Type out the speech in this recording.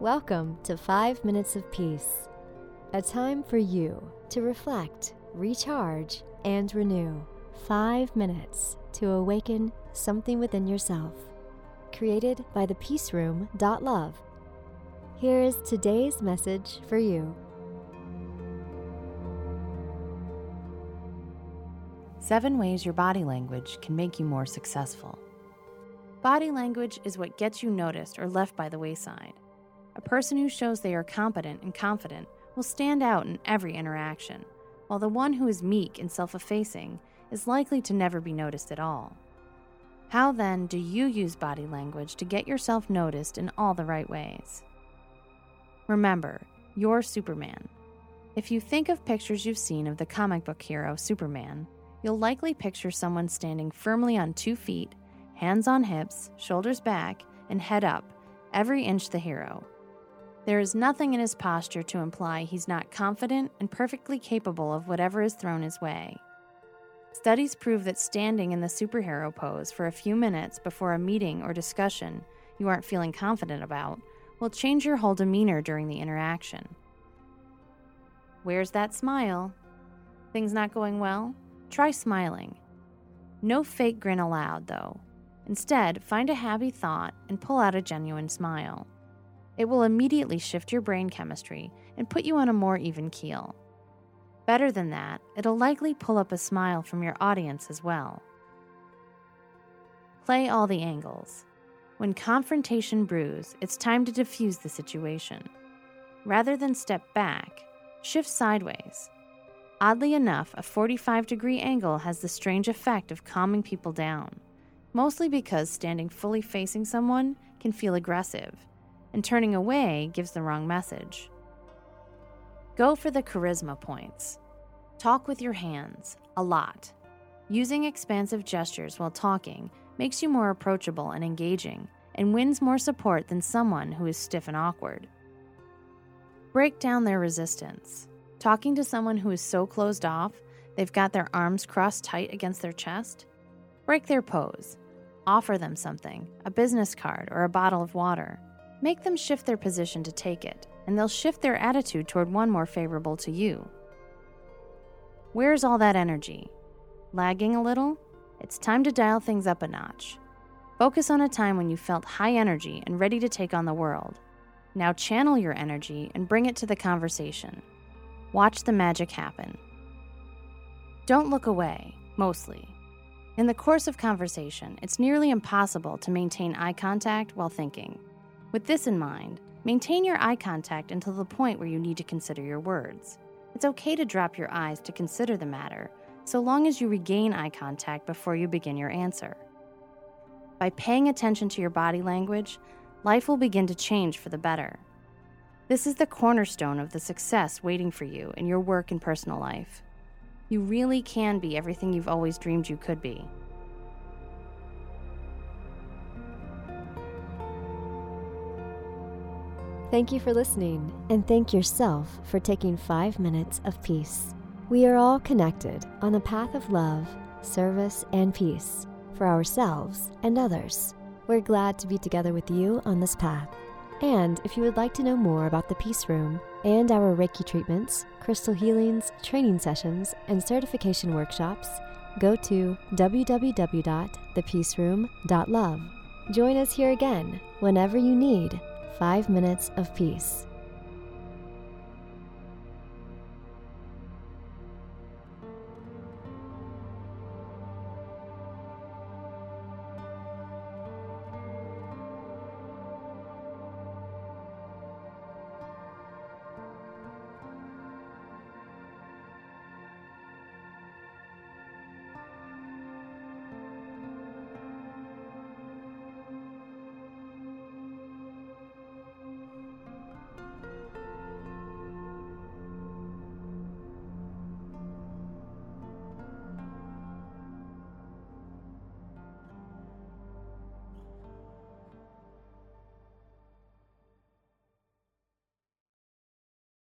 Welcome to 5 Minutes of Peace, a time for you to reflect, recharge, and renew. 5 minutes to awaken something within yourself. Created by the Peace Room. Love. Here is today's message for you. Seven ways your body language can make you more successful. Body language is what gets you noticed or left by the wayside. A person who shows they are competent and confident will stand out in every interaction, while the one who is meek and self effacing is likely to never be noticed at all. How then do you use body language to get yourself noticed in all the right ways? Remember, you're Superman. If you think of pictures you've seen of the comic book hero Superman, you'll likely picture someone standing firmly on two feet hands on hips, shoulders back, and head up, every inch the hero. There is nothing in his posture to imply he's not confident and perfectly capable of whatever is thrown his way. Studies prove that standing in the superhero pose for a few minutes before a meeting or discussion you aren't feeling confident about will change your whole demeanor during the interaction. Where's that smile? Things not going well? Try smiling. No fake grin allowed, though. Instead, find a happy thought and pull out a genuine smile. It will immediately shift your brain chemistry and put you on a more even keel. Better than that, it'll likely pull up a smile from your audience as well. Play all the angles. When confrontation brews, it's time to diffuse the situation. Rather than step back, shift sideways. Oddly enough, a 45 degree angle has the strange effect of calming people down mostly because standing fully facing someone can feel aggressive, and turning away gives the wrong message. Go for the charisma points. Talk with your hands, a lot. Using expansive gestures while talking makes you more approachable and engaging, and wins more support than someone who is stiff and awkward. Break down their resistance. Talking to someone who is so closed off they've got their arms crossed tight against their chest Break their pose. Offer them something a business card or a bottle of water. Make them shift their position to take it, and they'll shift their attitude toward one more favorable to you. Where's all that energy? Lagging a little? It's time to dial things up a notch. Focus on a time when you felt high energy and ready to take on the world. Now channel your energy and bring it to the conversation. Watch the magic happen. Don't look away, mostly. In the course of conversation, it's nearly impossible to maintain eye contact while thinking. With this in mind, maintain your eye contact until the point where you need to consider your words. It's okay to drop your eyes to consider the matter, so long as you regain eye contact before you begin your answer. By paying attention to your body language, life will begin to change for the better. This is the cornerstone of the success waiting for you in your work and personal life. You really can be everything you've always dreamed you could be. Thank you for listening, and thank yourself for taking five minutes of peace. We are all connected on the path of love, service, and peace for ourselves and others. We're glad to be together with you on this path. And if you would like to know more about the Peace Room and our Reiki treatments, crystal healings, training sessions, and certification workshops, go to www.thepeaceroom.love. Join us here again whenever you need five minutes of peace.